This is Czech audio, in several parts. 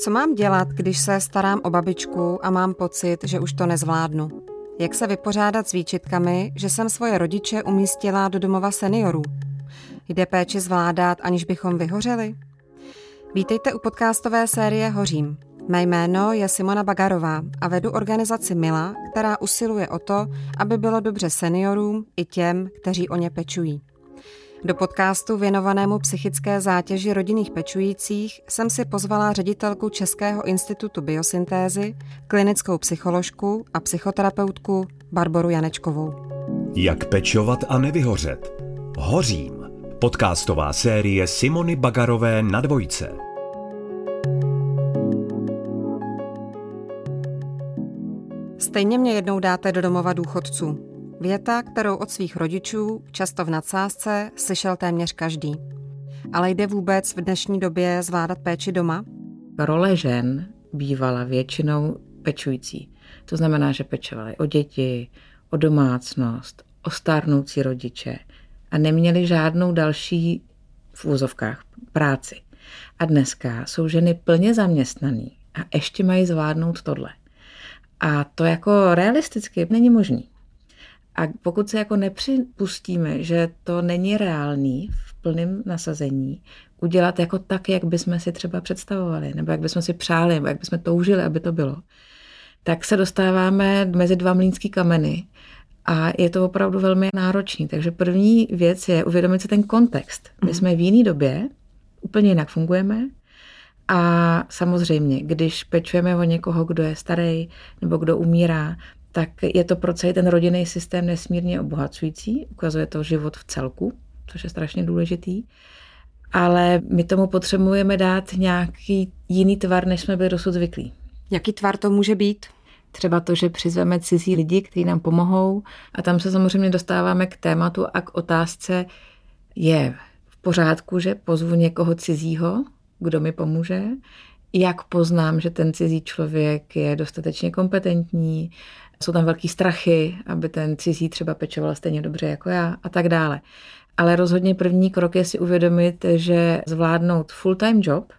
Co mám dělat, když se starám o babičku a mám pocit, že už to nezvládnu? Jak se vypořádat s výčitkami, že jsem svoje rodiče umístila do domova seniorů? Jde péči zvládat, aniž bychom vyhořeli? Vítejte u podcastové série Hořím. Mé jméno je Simona Bagarová a vedu organizaci Mila, která usiluje o to, aby bylo dobře seniorům i těm, kteří o ně pečují. Do podcastu věnovanému psychické zátěži rodinných pečujících jsem si pozvala ředitelku Českého institutu biosyntézy, klinickou psycholožku a psychoterapeutku Barboru Janečkovou. Jak pečovat a nevyhořet? Hořím. Podcastová série Simony Bagarové na dvojce. Stejně mě jednou dáte do domova důchodců. Věta, kterou od svých rodičů, často v nadsázce, slyšel téměř každý. Ale jde vůbec v dnešní době zvládat péči doma? Role žen bývala většinou pečující. To znamená, že pečovali o děti, o domácnost, o stárnoucí rodiče a neměli žádnou další v úzovkách práci. A dneska jsou ženy plně zaměstnaný a ještě mají zvládnout tohle. A to jako realisticky není možný. A pokud se jako nepřipustíme, že to není reálný v plném nasazení, udělat jako tak, jak bychom si třeba představovali, nebo jak bychom si přáli, nebo jak bychom toužili, aby to bylo, tak se dostáváme mezi dva mlínský kameny a je to opravdu velmi náročný. Takže první věc je uvědomit si ten kontext. My mhm. jsme v jiné době, úplně jinak fungujeme, a samozřejmě, když pečujeme o někoho, kdo je starý nebo kdo umírá, tak je to pro celý ten rodinný systém nesmírně obohacující. Ukazuje to život v celku, což je strašně důležitý. Ale my tomu potřebujeme dát nějaký jiný tvar, než jsme byli dosud zvyklí. Jaký tvar to může být? Třeba to, že přizveme cizí lidi, kteří nám pomohou. A tam se samozřejmě dostáváme k tématu a k otázce, je v pořádku, že pozvu někoho cizího, kdo mi pomůže, jak poznám, že ten cizí člověk je dostatečně kompetentní, jsou tam velký strachy, aby ten cizí třeba pečoval stejně dobře jako já a tak dále. Ale rozhodně první krok je si uvědomit, že zvládnout full-time job,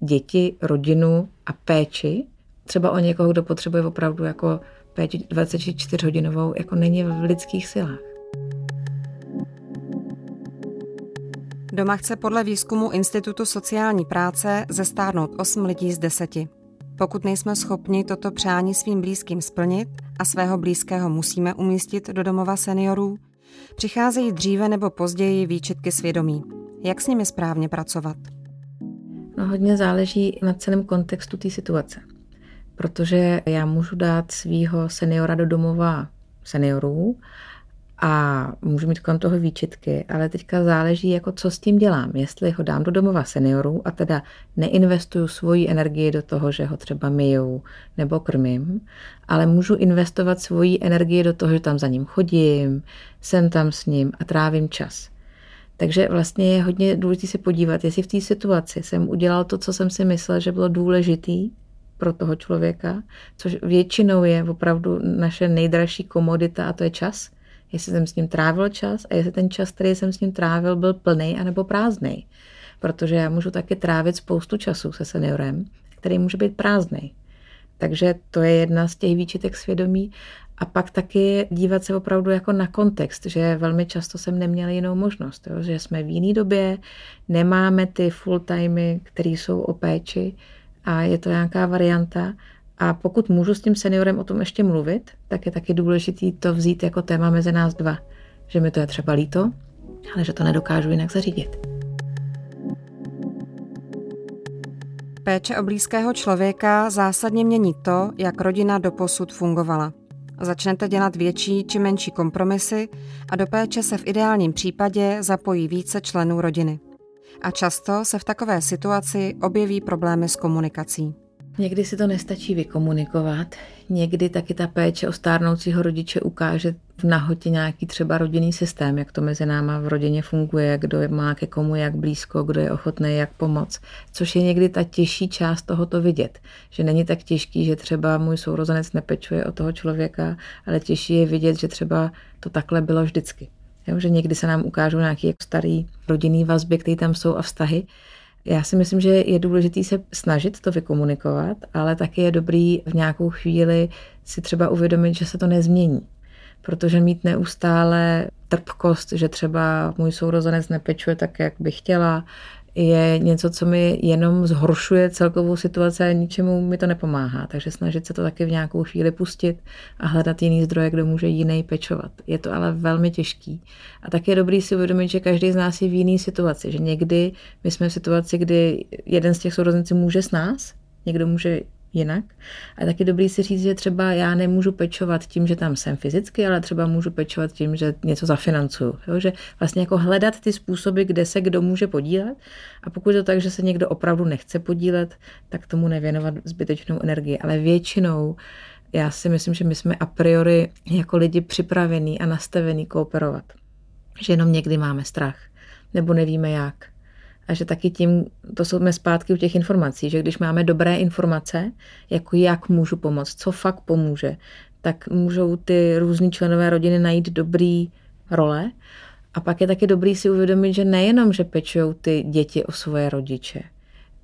děti, rodinu a péči, třeba o někoho, kdo potřebuje opravdu jako péči 24 hodinovou, jako není v lidských silách. Doma chce podle výzkumu Institutu sociální práce zestárnout 8 lidí z 10. Pokud nejsme schopni toto přání svým blízkým splnit a svého blízkého musíme umístit do domova seniorů, přicházejí dříve nebo později výčitky svědomí. Jak s nimi správně pracovat? No, hodně záleží na celém kontextu té situace. Protože já můžu dát svého seniora do domova seniorů a můžu mít kolem toho výčitky, ale teďka záleží, jako co s tím dělám. Jestli ho dám do domova seniorů a teda neinvestuju svoji energii do toho, že ho třeba myju nebo krmím, ale můžu investovat svoji energii do toho, že tam za ním chodím, jsem tam s ním a trávím čas. Takže vlastně je hodně důležité se podívat, jestli v té situaci jsem udělal to, co jsem si myslel, že bylo důležitý pro toho člověka, což většinou je opravdu naše nejdražší komodita a to je čas – jestli jsem s ním trávil čas a jestli ten čas, který jsem s ním trávil, byl plný anebo prázdný. Protože já můžu taky trávit spoustu času se seniorem, který může být prázdný. Takže to je jedna z těch výčitek svědomí. A pak taky dívat se opravdu jako na kontext, že velmi často jsem neměla jinou možnost, jo? že jsme v jiné době, nemáme ty full timey, které jsou o péči a je to nějaká varianta a pokud můžu s tím seniorem o tom ještě mluvit, tak je taky důležitý to vzít jako téma mezi nás dva. Že mi to je třeba líto, ale že to nedokážu jinak zařídit. Péče o blízkého člověka zásadně mění to, jak rodina doposud fungovala. Začnete dělat větší či menší kompromisy a do péče se v ideálním případě zapojí více členů rodiny. A často se v takové situaci objeví problémy s komunikací. Někdy si to nestačí vykomunikovat, někdy taky ta péče o stárnoucího rodiče ukáže v nahotě nějaký třeba rodinný systém, jak to mezi náma v rodině funguje, kdo má ke komu jak blízko, kdo je ochotný jak pomoc, což je někdy ta těžší část tohoto vidět, že není tak těžký, že třeba můj sourozenec nepečuje o toho člověka, ale těžší je vidět, že třeba to takhle bylo vždycky. Jo, že někdy se nám ukážou nějaké staré rodinné vazby, které tam jsou a vztahy, Já si myslím, že je důležité se snažit to vykomunikovat, ale taky je dobrý v nějakou chvíli si třeba uvědomit, že se to nezmění. Protože mít neustále trpkost, že třeba můj sourozenec nepečuje tak, jak by chtěla, je něco, co mi jenom zhoršuje celkovou situaci a ničemu mi to nepomáhá. Takže snažit se to taky v nějakou chvíli pustit a hledat jiný zdroje, kde může jiný pečovat. Je to ale velmi těžký. A tak je dobrý si uvědomit, že každý z nás je v jiné situaci. Že někdy my jsme v situaci, kdy jeden z těch sourozenců může s nás, někdo může jinak. A taky dobrý si říct, že třeba já nemůžu pečovat tím, že tam jsem fyzicky, ale třeba můžu pečovat tím, že něco zafinancuju. Jo? Že vlastně jako hledat ty způsoby, kde se kdo může podílet. A pokud je to tak, že se někdo opravdu nechce podílet, tak tomu nevěnovat zbytečnou energii. Ale většinou já si myslím, že my jsme a priori jako lidi připravení a nastavení kooperovat. Že jenom někdy máme strach nebo nevíme jak a že taky tím, to jsme zpátky u těch informací, že když máme dobré informace, jako jak můžu pomoct, co fakt pomůže, tak můžou ty různí členové rodiny najít dobrý role. A pak je taky dobrý si uvědomit, že nejenom, že pečují ty děti o svoje rodiče,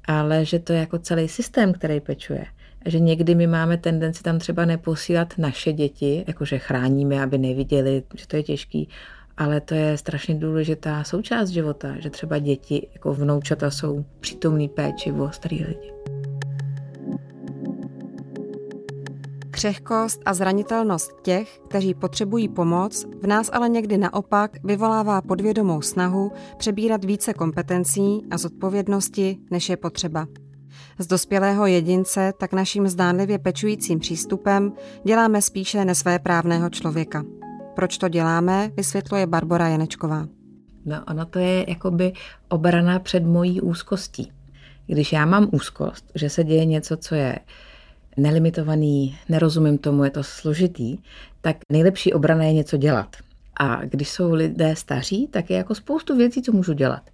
ale že to je jako celý systém, který pečuje. A že někdy my máme tendenci tam třeba neposílat naše děti, jakože chráníme, aby neviděli, že to je těžký, ale to je strašně důležitá součást života, že třeba děti jako vnoučata jsou přítomný péči o starý lidi. Křehkost a zranitelnost těch, kteří potřebují pomoc, v nás ale někdy naopak vyvolává podvědomou snahu přebírat více kompetencí a zodpovědnosti, než je potřeba. Z dospělého jedince tak naším zdánlivě pečujícím přístupem děláme spíše nesvéprávného člověka. Proč to děláme, vysvětluje Barbara Janečková. No, ono to je jakoby obrana před mojí úzkostí. Když já mám úzkost, že se děje něco, co je nelimitovaný, nerozumím tomu, je to složitý, tak nejlepší obrana je něco dělat. A když jsou lidé staří, tak je jako spoustu věcí, co můžu dělat.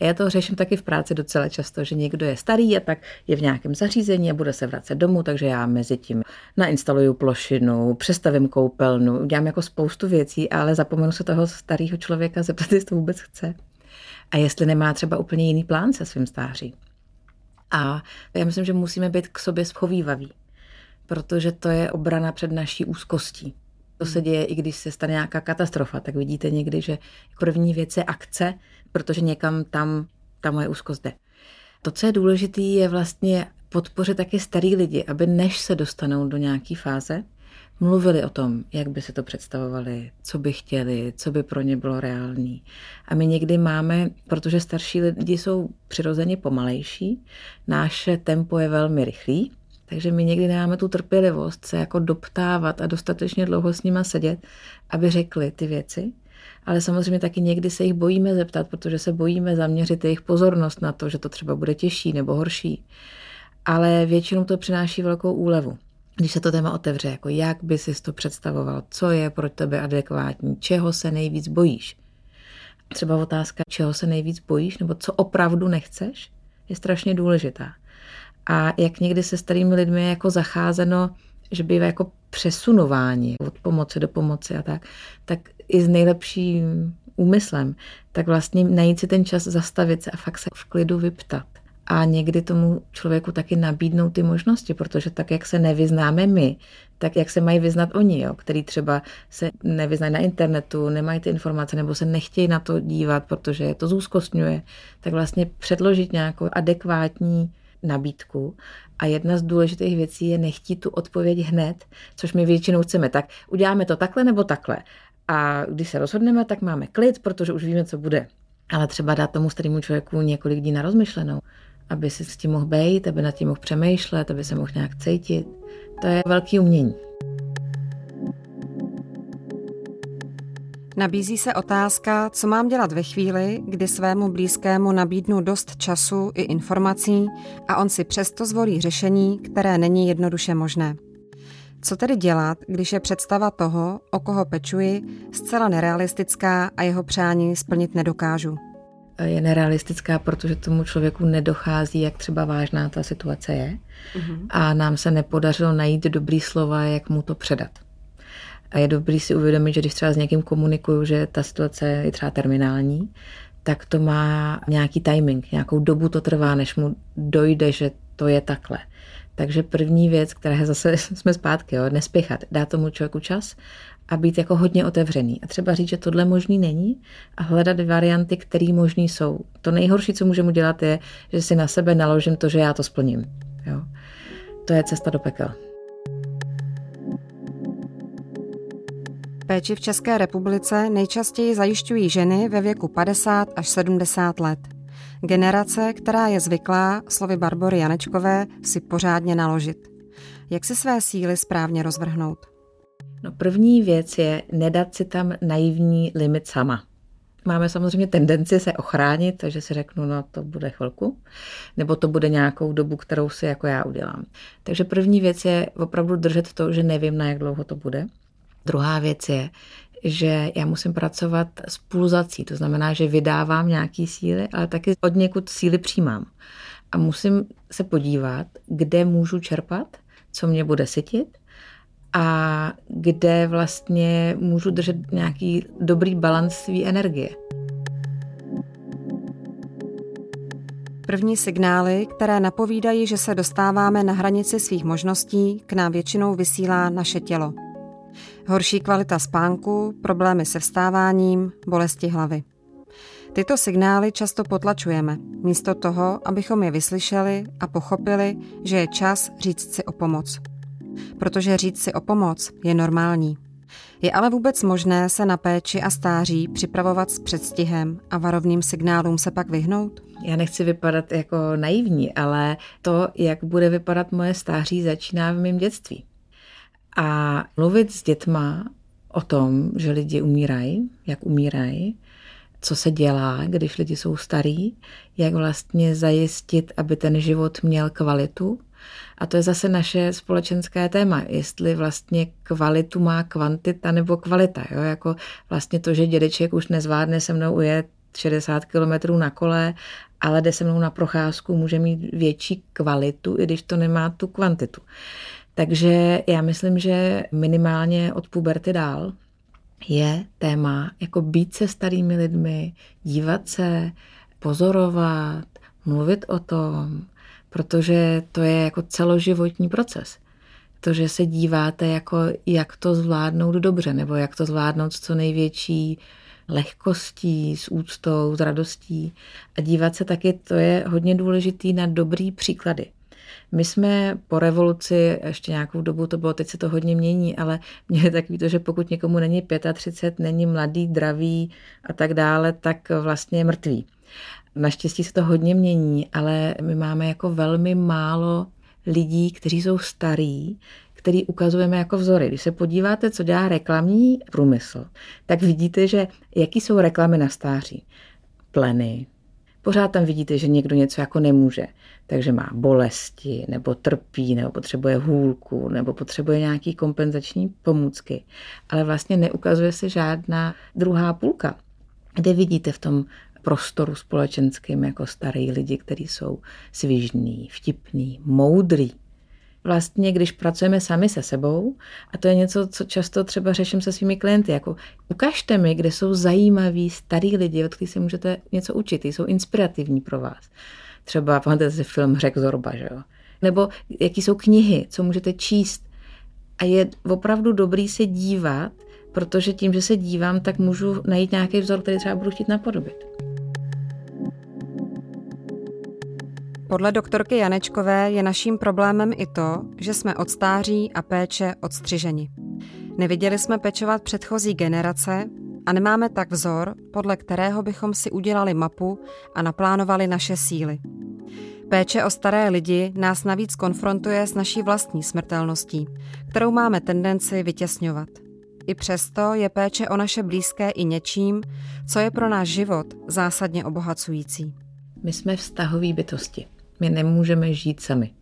A já to řeším taky v práci docela často, že někdo je starý a tak je v nějakém zařízení a bude se vracet domů, takže já mezi tím nainstaluju plošinu, přestavím koupelnu, udělám jako spoustu věcí, ale zapomenu se toho starého člověka zeptat, jestli to vůbec chce. A jestli nemá třeba úplně jiný plán se svým stáří. A já myslím, že musíme být k sobě schovývaví, protože to je obrana před naší úzkostí. To se děje, i když se stane nějaká katastrofa, tak vidíte někdy, že první věc je akce, protože někam tam ta moje úzkost jde. To, co je důležité, je vlastně podpořit taky starý lidi, aby než se dostanou do nějaké fáze, mluvili o tom, jak by si to představovali, co by chtěli, co by pro ně bylo reálný. A my někdy máme, protože starší lidi jsou přirozeně pomalejší, naše tempo je velmi rychlý, takže my někdy nemáme tu trpělivost se jako doptávat a dostatečně dlouho s nima sedět, aby řekli ty věci ale samozřejmě taky někdy se jich bojíme zeptat, protože se bojíme zaměřit jejich pozornost na to, že to třeba bude těžší nebo horší. Ale většinou to přináší velkou úlevu. Když se to téma otevře, jako jak by si to představoval, co je pro tebe adekvátní, čeho se nejvíc bojíš. Třeba otázka, čeho se nejvíc bojíš, nebo co opravdu nechceš, je strašně důležitá. A jak někdy se starými lidmi je jako zacházeno, že bývá jako přesunování od pomoci do pomoci a tak, tak i s nejlepším úmyslem, tak vlastně najít si ten čas zastavit se a fakt se v klidu vyptat. A někdy tomu člověku taky nabídnout ty možnosti, protože tak, jak se nevyznáme my, tak jak se mají vyznat oni, jo, který třeba se nevyznají na internetu, nemají ty informace nebo se nechtějí na to dívat, protože je to zúzkostňuje, tak vlastně předložit nějakou adekvátní nabídku a jedna z důležitých věcí je nechtít tu odpověď hned, což my většinou chceme. Tak uděláme to takhle nebo takhle. A když se rozhodneme, tak máme klid, protože už víme, co bude. Ale třeba dát tomu starému člověku několik dní na rozmyšlenou, aby si s tím mohl být, aby nad tím mohl přemýšlet, aby se mohl nějak cítit. To je velký umění. Nabízí se otázka, co mám dělat ve chvíli, kdy svému blízkému nabídnu dost času i informací a on si přesto zvolí řešení, které není jednoduše možné. Co tedy dělat, když je představa toho, o koho pečuji, zcela nerealistická a jeho přání splnit nedokážu? Je nerealistická, protože tomu člověku nedochází, jak třeba vážná ta situace je. Uh-huh. A nám se nepodařilo najít dobrý slova, jak mu to předat. A je dobrý si uvědomit, že když třeba s někým komunikuju, že ta situace je třeba terminální, tak to má nějaký timing, nějakou dobu to trvá, než mu dojde, že to je takhle. Takže první věc, která zase jsme zpátky, jo, nespěchat, dá tomu člověku čas a být jako hodně otevřený. A třeba říct, že tohle možný není a hledat varianty, které možný jsou. To nejhorší, co můžeme dělat, je, že si na sebe naložím to, že já to splním. Jo. To je cesta do pekel. Péči v České republice nejčastěji zajišťují ženy ve věku 50 až 70 let. Generace, která je zvyklá, slovy Barbory Janečkové, si pořádně naložit. Jak si své síly správně rozvrhnout? No první věc je nedat si tam naivní limit sama. Máme samozřejmě tendenci se ochránit, takže si řeknu, no to bude chvilku, nebo to bude nějakou dobu, kterou si jako já udělám. Takže první věc je opravdu držet to, že nevím, na jak dlouho to bude. Druhá věc je, že já musím pracovat s pulzací, to znamená, že vydávám nějaký síly, ale taky od někud síly přijímám. A musím se podívat, kde můžu čerpat, co mě bude sytit a kde vlastně můžu držet nějaký dobrý balans své energie. První signály, které napovídají, že se dostáváme na hranici svých možností, k nám většinou vysílá naše tělo. Horší kvalita spánku, problémy se vstáváním, bolesti hlavy. Tyto signály často potlačujeme, místo toho, abychom je vyslyšeli a pochopili, že je čas říct si o pomoc protože říct si o pomoc je normální. Je ale vůbec možné se na péči a stáří připravovat s předstihem a varovným signálům se pak vyhnout? Já nechci vypadat jako naivní, ale to, jak bude vypadat moje stáří, začíná v mém dětství. A mluvit s dětma o tom, že lidi umírají, jak umírají, co se dělá, když lidi jsou starí, jak vlastně zajistit, aby ten život měl kvalitu, a to je zase naše společenské téma, jestli vlastně kvalitu má kvantita nebo kvalita. Jo? Jako vlastně to, že dědeček už nezvládne se mnou ujet 60 kilometrů na kole, ale jde se mnou na procházku, může mít větší kvalitu, i když to nemá tu kvantitu. Takže já myslím, že minimálně od puberty dál je téma jako být se starými lidmi, dívat se, pozorovat, mluvit o tom, protože to je jako celoživotní proces. To, že se díváte, jako jak to zvládnout dobře, nebo jak to zvládnout s co největší lehkostí, s úctou, s radostí. A dívat se taky, to je hodně důležitý na dobrý příklady. My jsme po revoluci, ještě nějakou dobu to bylo, teď se to hodně mění, ale je takový to, že pokud někomu není 35, není mladý, dravý a tak dále, tak vlastně je mrtvý. Naštěstí se to hodně mění, ale my máme jako velmi málo lidí, kteří jsou starí, který ukazujeme jako vzory. Když se podíváte, co dělá reklamní průmysl, tak vidíte, že jaký jsou reklamy na stáří. Pleny. Pořád tam vidíte, že někdo něco jako nemůže. Takže má bolesti, nebo trpí, nebo potřebuje hůlku, nebo potřebuje nějaký kompenzační pomůcky. Ale vlastně neukazuje se žádná druhá půlka. Kde vidíte v tom prostoru společenským jako starý lidi, kteří jsou svižní, vtipní, moudrý. Vlastně, když pracujeme sami se sebou, a to je něco, co často třeba řeším se svými klienty, jako ukažte mi, kde jsou zajímaví starý lidi, od kterých si můžete něco učit, jsou inspirativní pro vás. Třeba pamatujete si film Řek Zorba, že jo? Nebo jaký jsou knihy, co můžete číst. A je opravdu dobrý se dívat, protože tím, že se dívám, tak můžu najít nějaký vzor, který třeba budu chtít napodobit. Podle doktorky Janečkové je naším problémem i to, že jsme od stáří a péče odstřiženi. Neviděli jsme pečovat předchozí generace a nemáme tak vzor, podle kterého bychom si udělali mapu a naplánovali naše síly. Péče o staré lidi nás navíc konfrontuje s naší vlastní smrtelností, kterou máme tendenci vytěsňovat. I přesto je péče o naše blízké i něčím, co je pro náš život zásadně obohacující. My jsme vztahoví bytosti. My nemůžeme žít sami,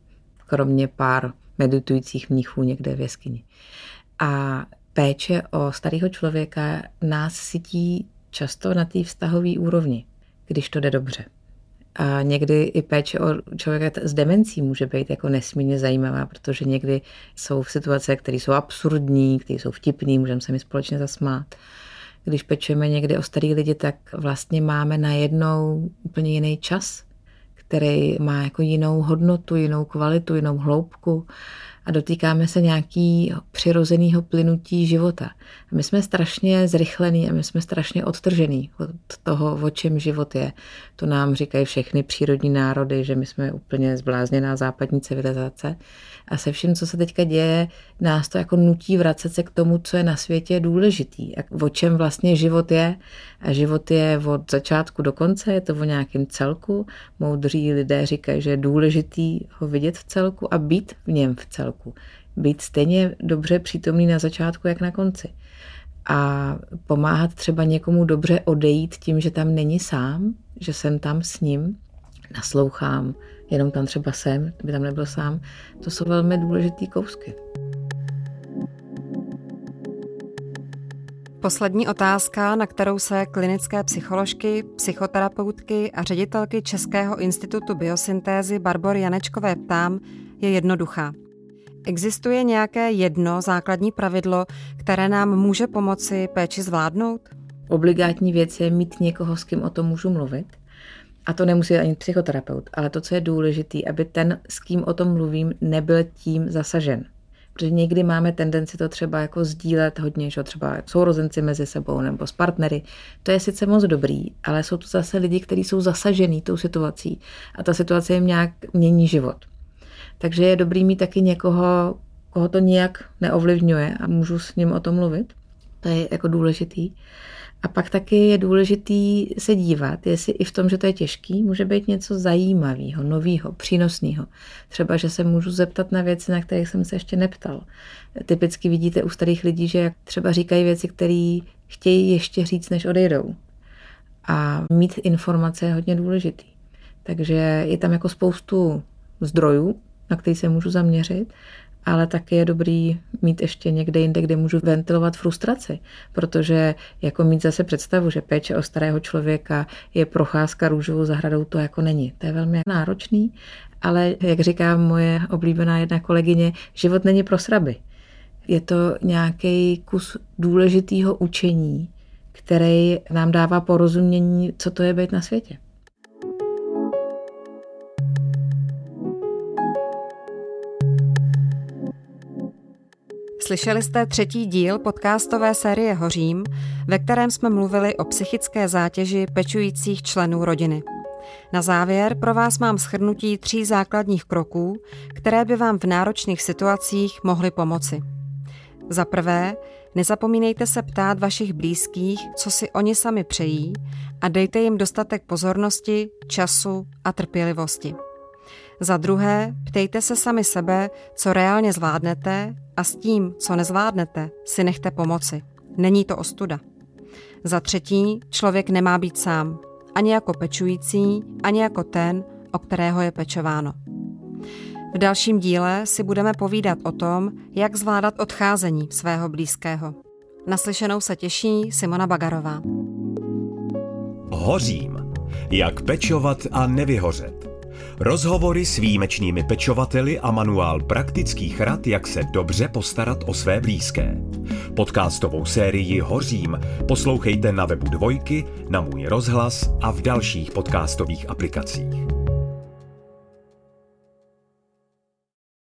kromě pár meditujících mnichů někde v jeskyni. A péče o starého člověka nás sytí často na té vztahové úrovni, když to jde dobře. A někdy i péče o člověka s demencí může být jako nesmírně zajímavá, protože někdy jsou v situace, které jsou absurdní, které jsou vtipné, můžeme se mi společně zasmát. když pečujeme někdy o starý lidi, tak vlastně máme najednou úplně jiný čas, který má jako jinou hodnotu, jinou kvalitu, jinou hloubku a dotýkáme se nějaký přirozeného plynutí života. My jsme strašně zrychlený a my jsme strašně odtržený od toho, o čem život je. To nám říkají všechny přírodní národy, že my jsme úplně zblázněná západní civilizace. A se vším, co se teďka děje, nás to jako nutí vracet se k tomu, co je na světě důležitý. A o čem vlastně život je. A život je od začátku do konce, je to o nějakém celku. Moudří lidé říkají, že je důležitý ho vidět v celku a být v něm v celku. Být stejně dobře přítomný na začátku, jak na konci. A pomáhat třeba někomu dobře odejít tím, že tam není sám, že jsem tam s ním, naslouchám, jenom tam třeba jsem, by tam nebyl sám, to jsou velmi důležitý kousky. Poslední otázka, na kterou se klinické psycholožky, psychoterapeutky a ředitelky Českého institutu biosyntézy Barbory Janečkové ptám, je jednoduchá. Existuje nějaké jedno základní pravidlo, které nám může pomoci péči zvládnout? Obligátní věc je mít někoho, s kým o tom můžu mluvit. A to nemusí ani psychoterapeut, ale to, co je důležité, aby ten, s kým o tom mluvím, nebyl tím zasažen. Protože někdy máme tendenci to třeba jako sdílet hodně, že třeba sourozenci mezi sebou nebo s partnery. To je sice moc dobrý, ale jsou to zase lidi, kteří jsou zasažený tou situací a ta situace jim nějak mění život. Takže je dobrý mít taky někoho, koho to nijak neovlivňuje a můžu s ním o tom mluvit. To je jako důležitý. A pak taky je důležitý se dívat, jestli i v tom, že to je těžký, může být něco zajímavého, nového, přínosného. Třeba, že se můžu zeptat na věci, na které jsem se ještě neptal. Typicky vidíte u starých lidí, že třeba říkají věci, které chtějí ještě říct, než odejdou. A mít informace je hodně důležitý. Takže je tam jako spoustu zdrojů, na který se můžu zaměřit ale taky je dobrý mít ještě někde jinde, kde můžu ventilovat frustraci, protože jako mít zase představu, že péče o starého člověka je procházka růžovou zahradou, to jako není. To je velmi náročný, ale jak říká moje oblíbená jedna kolegyně, život není pro sraby. Je to nějaký kus důležitého učení, který nám dává porozumění, co to je být na světě. Slyšeli jste třetí díl podcastové série Hořím, ve kterém jsme mluvili o psychické zátěži pečujících členů rodiny. Na závěr pro vás mám schrnutí tří základních kroků, které by vám v náročných situacích mohly pomoci. Za prvé, nezapomínejte se ptát vašich blízkých, co si oni sami přejí a dejte jim dostatek pozornosti, času a trpělivosti. Za druhé, ptejte se sami sebe, co reálně zvládnete a s tím, co nezvládnete, si nechte pomoci. Není to ostuda. Za třetí, člověk nemá být sám. Ani jako pečující, ani jako ten, o kterého je pečováno. V dalším díle si budeme povídat o tom, jak zvládat odcházení svého blízkého. Naslyšenou se těší Simona Bagarová. Hořím. Jak pečovat a nevyhořet. Rozhovory s výjimečnými pečovateli a manuál praktických rad, jak se dobře postarat o své blízké. Podcastovou sérii Hořím poslouchejte na webu Dvojky, na můj rozhlas a v dalších podcastových aplikacích.